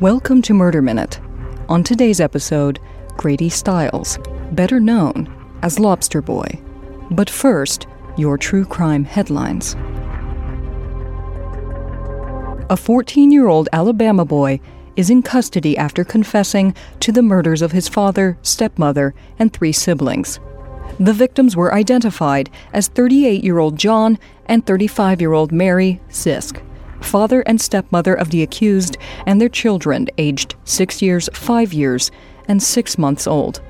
Welcome to Murder Minute. On today's episode, Grady Stiles, better known as Lobster Boy. But first, your true crime headlines. A 14 year old Alabama boy is in custody after confessing to the murders of his father, stepmother, and three siblings. The victims were identified as 38 year old John and 35 year old Mary Sisk, father and stepmother of the accused, and their children aged 6 years, 5 years, and 6 months old.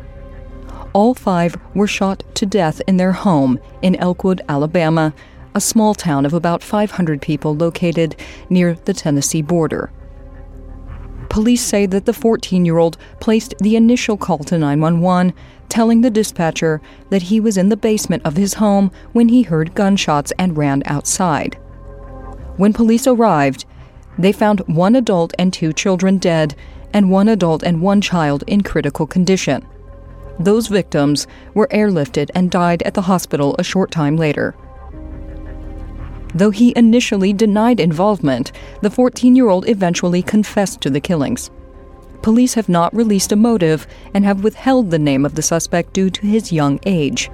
All five were shot to death in their home in Elkmont, Alabama, a small town of about 500 people located near the Tennessee border. Police say that the 14 year old placed the initial call to 911, telling the dispatcher that he was in the basement of his home when he heard gunshots and ran outside. When police arrived, they found one adult and two children dead, and one adult and one child in critical condition. Those victims were airlifted and died at the hospital a short time later. Though he initially denied involvement, the 14 year old eventually confessed to the killings. Police have not released a motive and have withheld the name of the suspect due to his young age.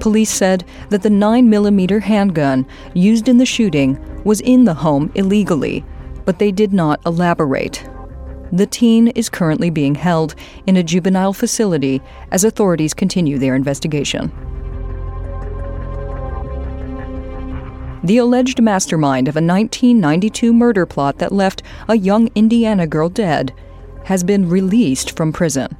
Police said that the 9mm handgun used in the shooting was in the home illegally, but they did not elaborate. The teen is currently being held in a juvenile facility as authorities continue their investigation. the alleged mastermind of a 1992 murder plot that left a young Indiana girl dead, has been released from prison.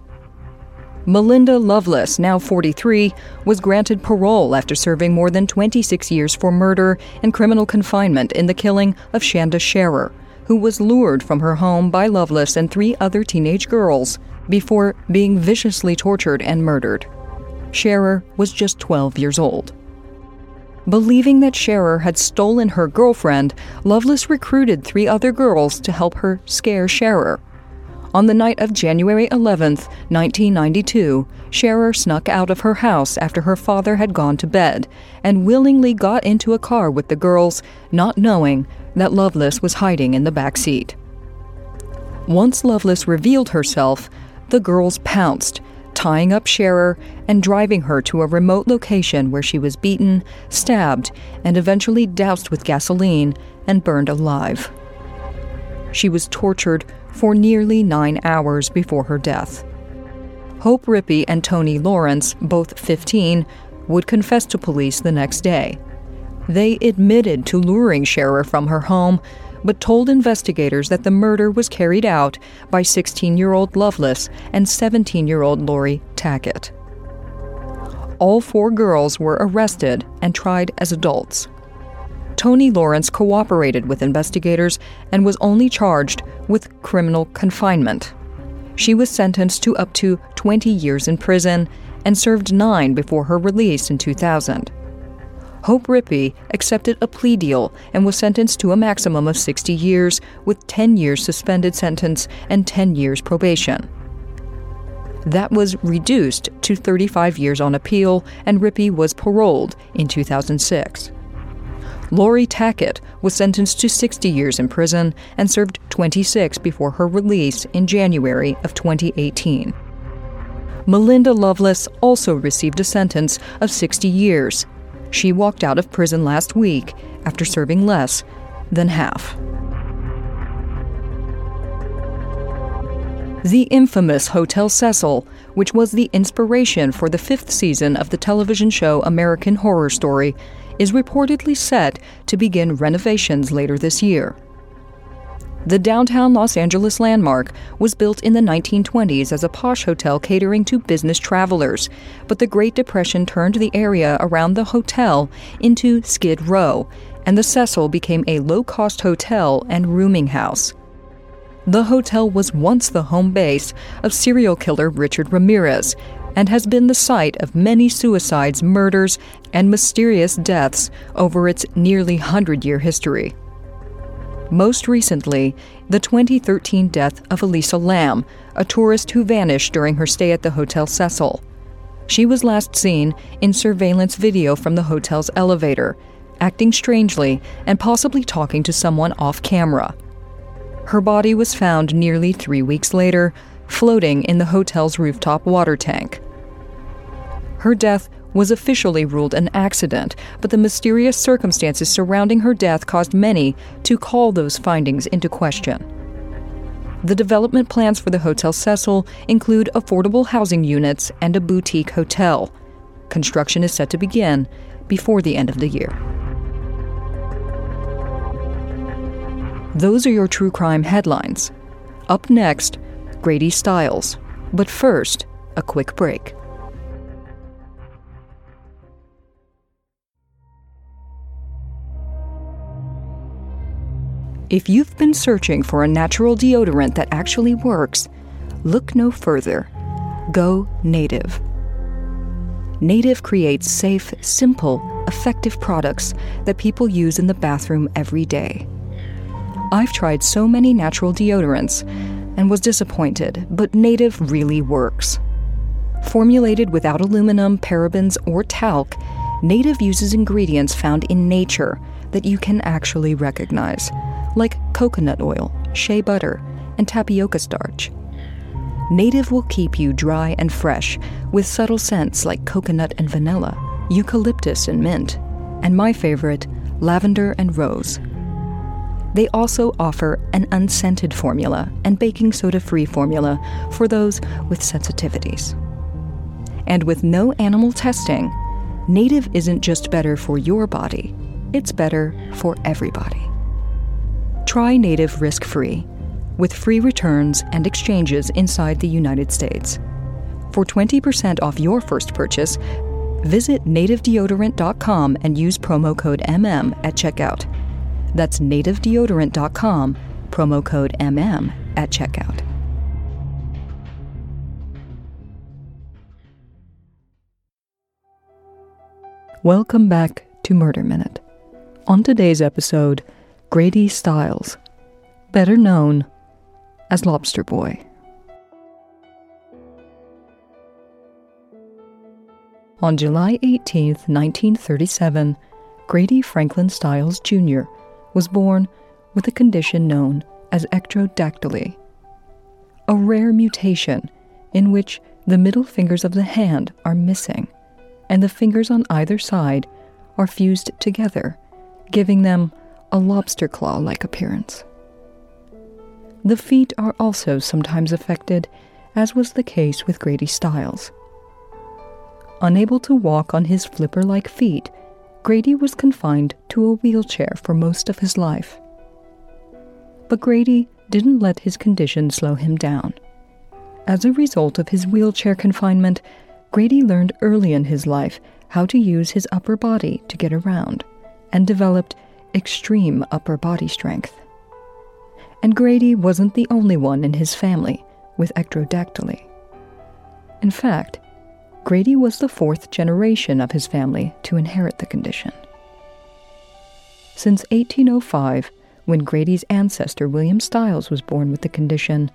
Melinda Lovelace, now 43, was granted parole after serving more than 26 years for murder and criminal confinement in the killing of Shanda Sharer, who was lured from her home by Lovelace and three other teenage girls before being viciously tortured and murdered. Sharer was just 12 years old. Believing that Sharer had stolen her girlfriend, Lovelace recruited three other girls to help her scare Sharer. On the night of January 11, 1992, Sharer snuck out of her house after her father had gone to bed and willingly got into a car with the girls, not knowing that Lovelace was hiding in the back seat. Once Lovelace revealed herself, the girls pounced tying up Sharer and driving her to a remote location where she was beaten, stabbed, and eventually doused with gasoline and burned alive. She was tortured for nearly nine hours before her death. Hope Rippey and Toni Lawrence, both 15, would confess to police the next day. They admitted to luring Sharer from her home but told investigators that the murder was carried out by 16 year old Lovelace and 17 year old Lori Tackett. All four girls were arrested and tried as adults. Toni Lawrence cooperated with investigators and was only charged with criminal confinement. She was sentenced to up to 20 years in prison and served nine before her release in 2000. Hope Rippey accepted a plea deal and was sentenced to a maximum of 60 years with 10 years suspended sentence and 10 years probation. That was reduced to 35 years on appeal, and Rippey was paroled in 2006. Lori Tackett was sentenced to 60 years in prison and served 26 before her release in January of 2018. Melinda Lovelace also received a sentence of 60 years she walked out of prison last week after serving less than half. The infamous Hotel Cecil, which was the inspiration for the fifth season of the television show American Horror Story, is reportedly set to begin renovations later this year. The downtown Los Angeles landmark was built in the 1920s as a posh hotel catering to business travelers, but the Great Depression turned the area around the hotel into Skid Row, and the Cecil became a low cost hotel and rooming house. The hotel was once the home base of serial killer Richard Ramirez and has been the site of many suicides, murders, and mysterious deaths over its nearly 100 year history. Most recently, the 2013 death of Elisa Lam, a tourist who vanished during her stay at the Hotel Cecil. She was last seen in surveillance video from the hotel's elevator, acting strangely and possibly talking to someone off camera. Her body was found nearly three weeks later, floating in the hotel's rooftop water tank. Her death was officially ruled an accident, but the mysterious circumstances surrounding her death caused many to call those findings into question. The development plans for the Hotel Cecil include affordable housing units and a boutique hotel. Construction is set to begin before the end of the year. Those are your true crime headlines. Up next, Grady Stiles. But first, a quick break. If you've been searching for a natural deodorant that actually works, look no further. Go Native. Native creates safe, simple, effective products that people use in the bathroom every day. I've tried so many natural deodorants and was disappointed, but Native really works. Formulated without aluminum, parabens, or talc, Native uses ingredients found in nature that you can actually recognize like coconut oil, shea butter, and tapioca starch. Native will keep you dry and fresh with subtle scents like coconut and vanilla, eucalyptus and mint, and my favorite, lavender and rose. They also offer an unscented formula and baking soda free formula for those with sensitivities. And with no animal testing, Native isn't just better for your body, it's better for everybody. Try Native risk free, with free returns and exchanges inside the United States. For 20% off your first purchase, visit nativedeodorant.com and use promo code MM at checkout. That's nativedeodorant.com, promo code MM at checkout. Welcome back to Murder Minute. On today's episode, Grady Stiles, better known as Lobster Boy. On July 18, 1937, Grady Franklin Stiles Jr. was born with a condition known as ectrodactyly, a rare mutation in which the middle fingers of the hand are missing and the fingers on either side are fused together, giving them a lobster claw like appearance. The feet are also sometimes affected, as was the case with Grady Stiles. Unable to walk on his flipper like feet, Grady was confined to a wheelchair for most of his life. But Grady didn't let his condition slow him down. As a result of his wheelchair confinement, Grady learned early in his life how to use his upper body to get around and developed extreme upper body strength. And Grady wasn't the only one in his family with ectrodactyly. In fact, Grady was the fourth generation of his family to inherit the condition. Since 1805, when Grady's ancestor William Stiles was born with the condition,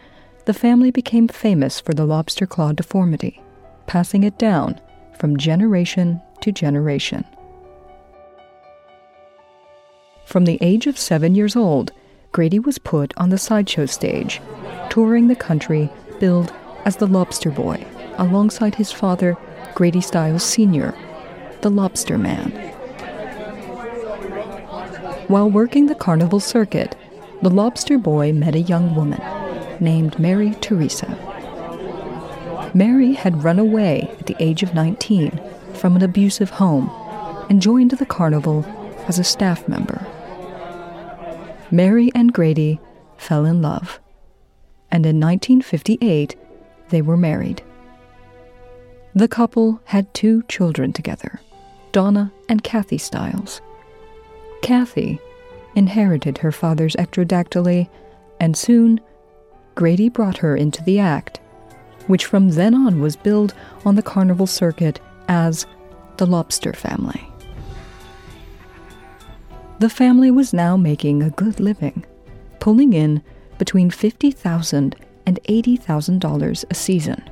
the family became famous for the lobster claw deformity, passing it down from generation to generation. From the age of seven years old, Grady was put on the sideshow stage, touring the country billed as the Lobster Boy, alongside his father, Grady Stiles Sr., the Lobster Man. While working the carnival circuit, the Lobster Boy met a young woman named Mary Teresa. Mary had run away at the age of 19 from an abusive home and joined the carnival as a staff member. Mary and Grady fell in love, and in 1958 they were married. The couple had two children together, Donna and Kathy Stiles. Kathy inherited her father's ectrodactyly, and soon Grady brought her into the act, which from then on was billed on the carnival circuit as the Lobster Family. The family was now making a good living, pulling in between $50,000 and $80,000 a season.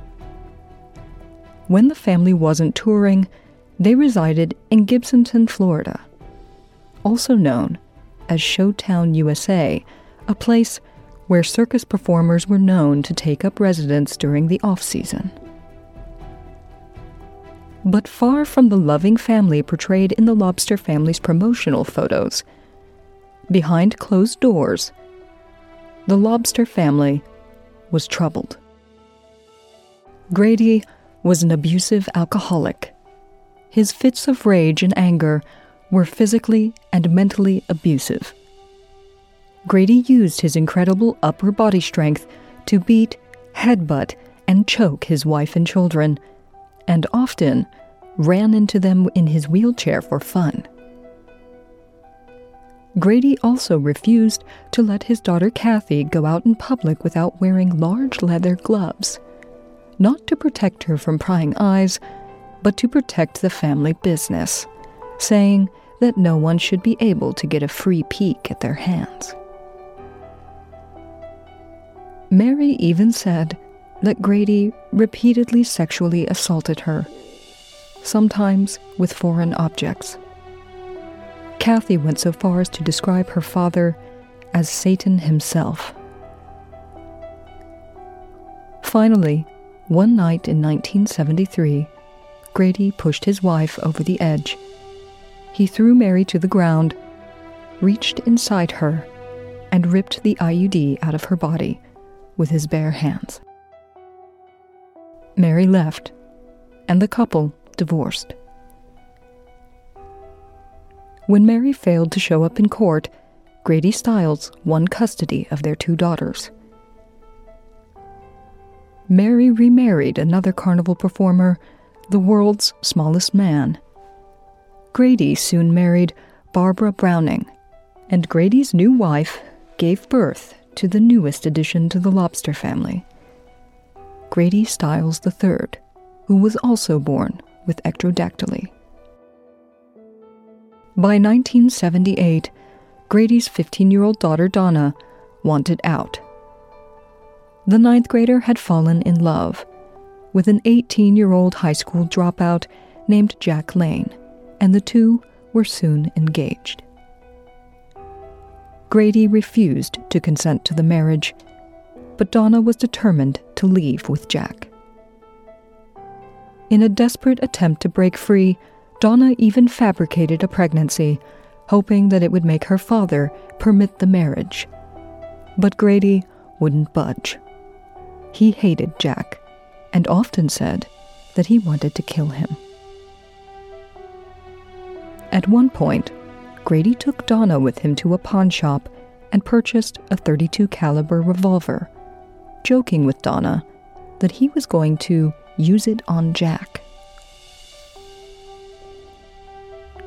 When the family wasn't touring, they resided in Gibsonton, Florida, also known as Showtown, USA, a place where circus performers were known to take up residence during the off season. But far from the loving family portrayed in the Lobster family's promotional photos, behind closed doors, the Lobster family was troubled. Grady was an abusive alcoholic. His fits of rage and anger were physically and mentally abusive. Grady used his incredible upper body strength to beat, headbutt, and choke his wife and children, and often ran into them in his wheelchair for fun. Grady also refused to let his daughter Kathy go out in public without wearing large leather gloves, not to protect her from prying eyes, but to protect the family business, saying that no one should be able to get a free peek at their hands. Mary even said that Grady repeatedly sexually assaulted her, sometimes with foreign objects. Kathy went so far as to describe her father as Satan himself. Finally, one night in 1973, Grady pushed his wife over the edge. He threw Mary to the ground, reached inside her, and ripped the IUD out of her body with his bare hands. Mary left, and the couple divorced. When Mary failed to show up in court, Grady Stiles won custody of their two daughters. Mary remarried another carnival performer, the world's smallest man. Grady soon married Barbara Browning, and Grady's new wife gave birth to the newest addition to the lobster family, Grady Stiles III, who was also born with ectrodactyly. By 1978, Grady's 15 year old daughter Donna wanted out. The ninth grader had fallen in love with an 18 year old high school dropout named Jack Lane, and the two were soon engaged. Grady refused to consent to the marriage, but Donna was determined to leave with Jack. In a desperate attempt to break free, Donna even fabricated a pregnancy, hoping that it would make her father permit the marriage. But Grady wouldn't budge. He hated Jack and often said that he wanted to kill him. At one point, Grady took Donna with him to a pawn shop and purchased a 32 caliber revolver, joking with Donna that he was going to use it on Jack.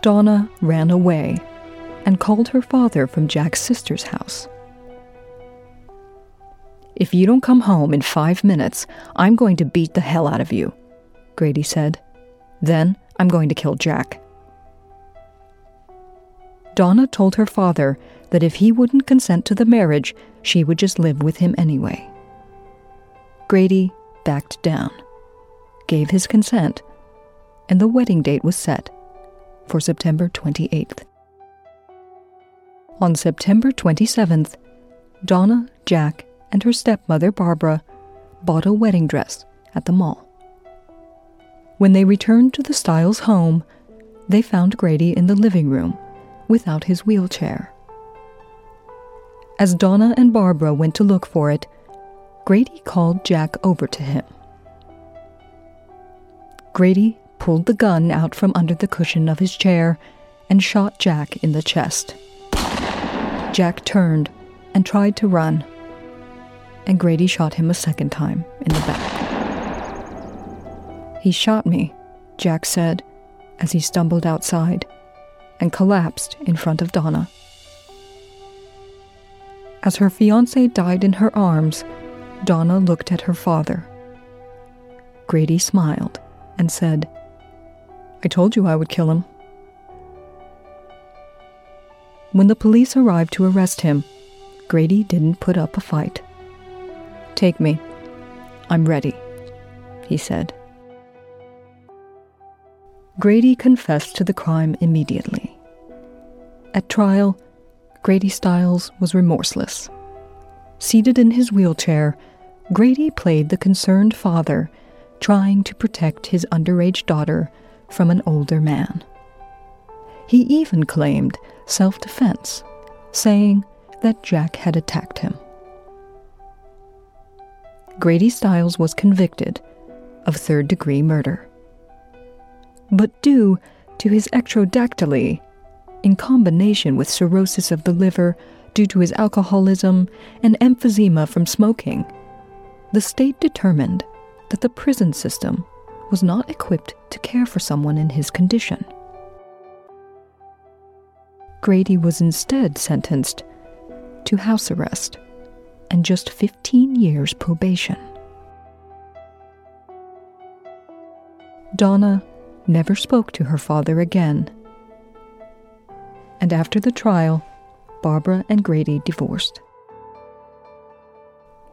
Donna ran away and called her father from Jack's sister's house. If you don't come home in five minutes, I'm going to beat the hell out of you, Grady said. Then I'm going to kill Jack. Donna told her father that if he wouldn't consent to the marriage, she would just live with him anyway. Grady backed down, gave his consent, and the wedding date was set for September 28th. On September 27th, Donna, Jack, and her stepmother, Barbara, bought a wedding dress at the mall. When they returned to the Stiles home, they found Grady in the living room without his wheelchair. As Donna and Barbara went to look for it, Grady called Jack over to him. Grady pulled the gun out from under the cushion of his chair and shot Jack in the chest. Jack turned and tried to run, and Grady shot him a second time in the back. He shot me, Jack said as he stumbled outside and collapsed in front of Donna. As her fiance died in her arms, Donna looked at her father. Grady smiled and said, I told you I would kill him. When the police arrived to arrest him, Grady didn't put up a fight. Take me. I'm ready, he said. Grady confessed to the crime immediately. At trial, Grady Stiles was remorseless. Seated in his wheelchair, Grady played the concerned father, trying to protect his underage daughter from an older man. He even claimed self defense, saying that Jack had attacked him. Grady Stiles was convicted of third degree murder. But due to his ectrodactyly, in combination with cirrhosis of the liver due to his alcoholism and emphysema from smoking, the state determined that the prison system was not equipped to care for someone in his condition. Grady was instead sentenced to house arrest and just 15 years probation. Donna never spoke to her father again. And after the trial, Barbara and Grady divorced.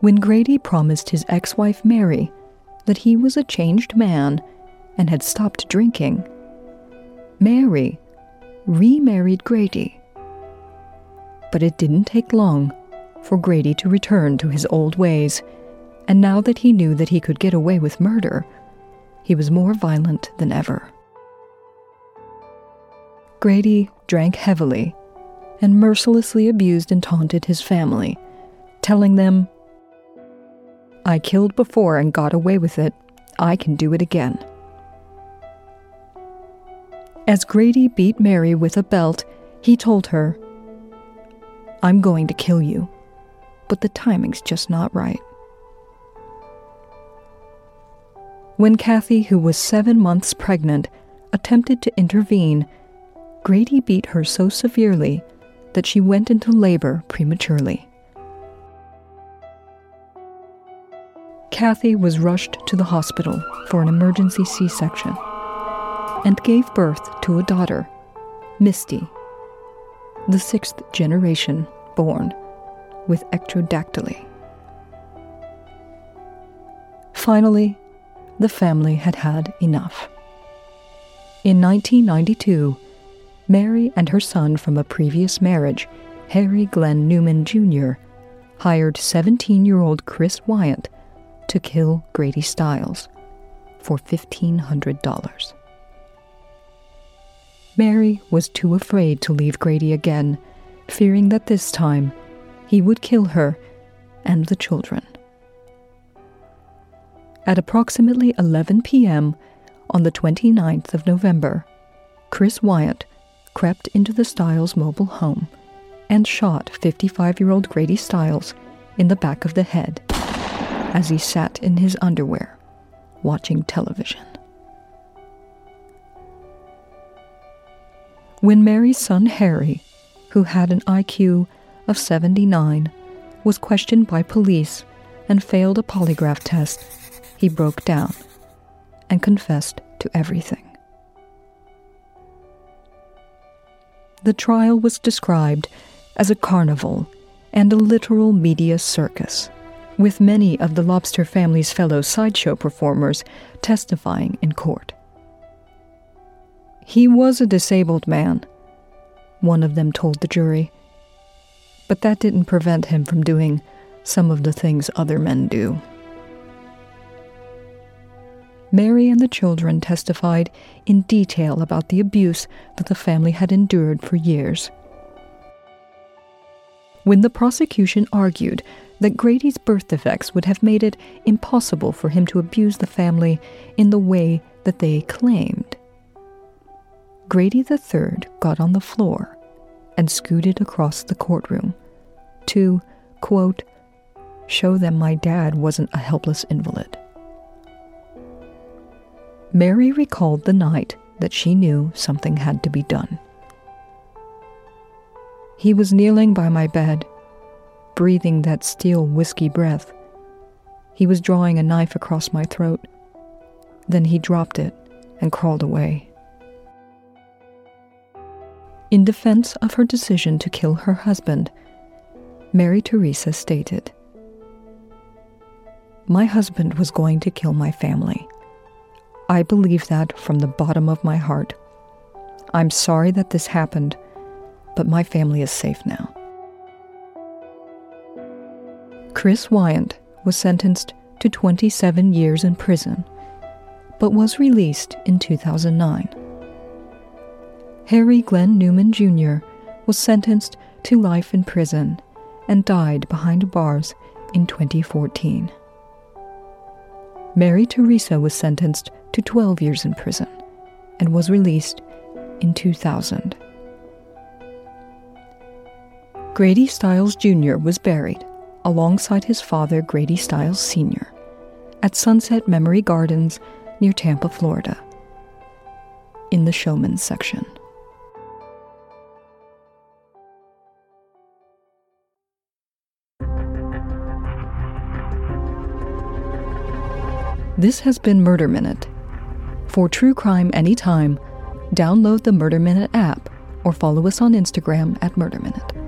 When Grady promised his ex wife Mary that he was a changed man and had stopped drinking, Mary remarried Grady. But it didn't take long for Grady to return to his old ways, and now that he knew that he could get away with murder, he was more violent than ever. Grady drank heavily and mercilessly abused and taunted his family, telling them, I killed before and got away with it. I can do it again. As Grady beat Mary with a belt, he told her, I'm going to kill you, but the timing's just not right. When Kathy, who was seven months pregnant, attempted to intervene, Grady beat her so severely that she went into labor prematurely. Kathy was rushed to the hospital for an emergency C section and gave birth to a daughter, Misty, the sixth generation born with ectrodactyly. Finally, the family had had enough. In 1992, Mary and her son from a previous marriage, Harry Glenn Newman Jr., hired 17 year old Chris Wyatt to kill Grady Stiles for $1,500. Mary was too afraid to leave Grady again, fearing that this time he would kill her and the children. At approximately 11 p.m. on the 29th of November, Chris Wyatt crept into the Stiles mobile home and shot 55 year old Grady Stiles in the back of the head as he sat in his underwear watching television. When Mary's son Harry, who had an IQ of 79, was questioned by police and failed a polygraph test, he broke down and confessed to everything. The trial was described as a carnival and a literal media circus, with many of the lobster family's fellow sideshow performers testifying in court. He was a disabled man, one of them told the jury, but that didn't prevent him from doing some of the things other men do. Mary and the children testified in detail about the abuse that the family had endured for years. When the prosecution argued that Grady's birth defects would have made it impossible for him to abuse the family in the way that they claimed, Grady III got on the floor and scooted across the courtroom to, quote, show them my dad wasn't a helpless invalid. Mary recalled the night that she knew something had to be done. He was kneeling by my bed, breathing that steel whiskey breath. He was drawing a knife across my throat. Then he dropped it and crawled away. In defense of her decision to kill her husband, Mary Teresa stated My husband was going to kill my family. I believe that from the bottom of my heart. I'm sorry that this happened, but my family is safe now. Chris Wyatt was sentenced to 27 years in prison, but was released in 2009. Harry Glenn Newman Jr. was sentenced to life in prison and died behind bars in 2014. Mary Teresa was sentenced to 12 years in prison and was released in 2000. Grady Stiles Jr. was buried alongside his father, Grady Stiles Sr., at Sunset Memory Gardens near Tampa, Florida, in the Showman's section. This has been Murder Minute. For true crime anytime, download the Murder Minute app or follow us on Instagram at Murder Minute.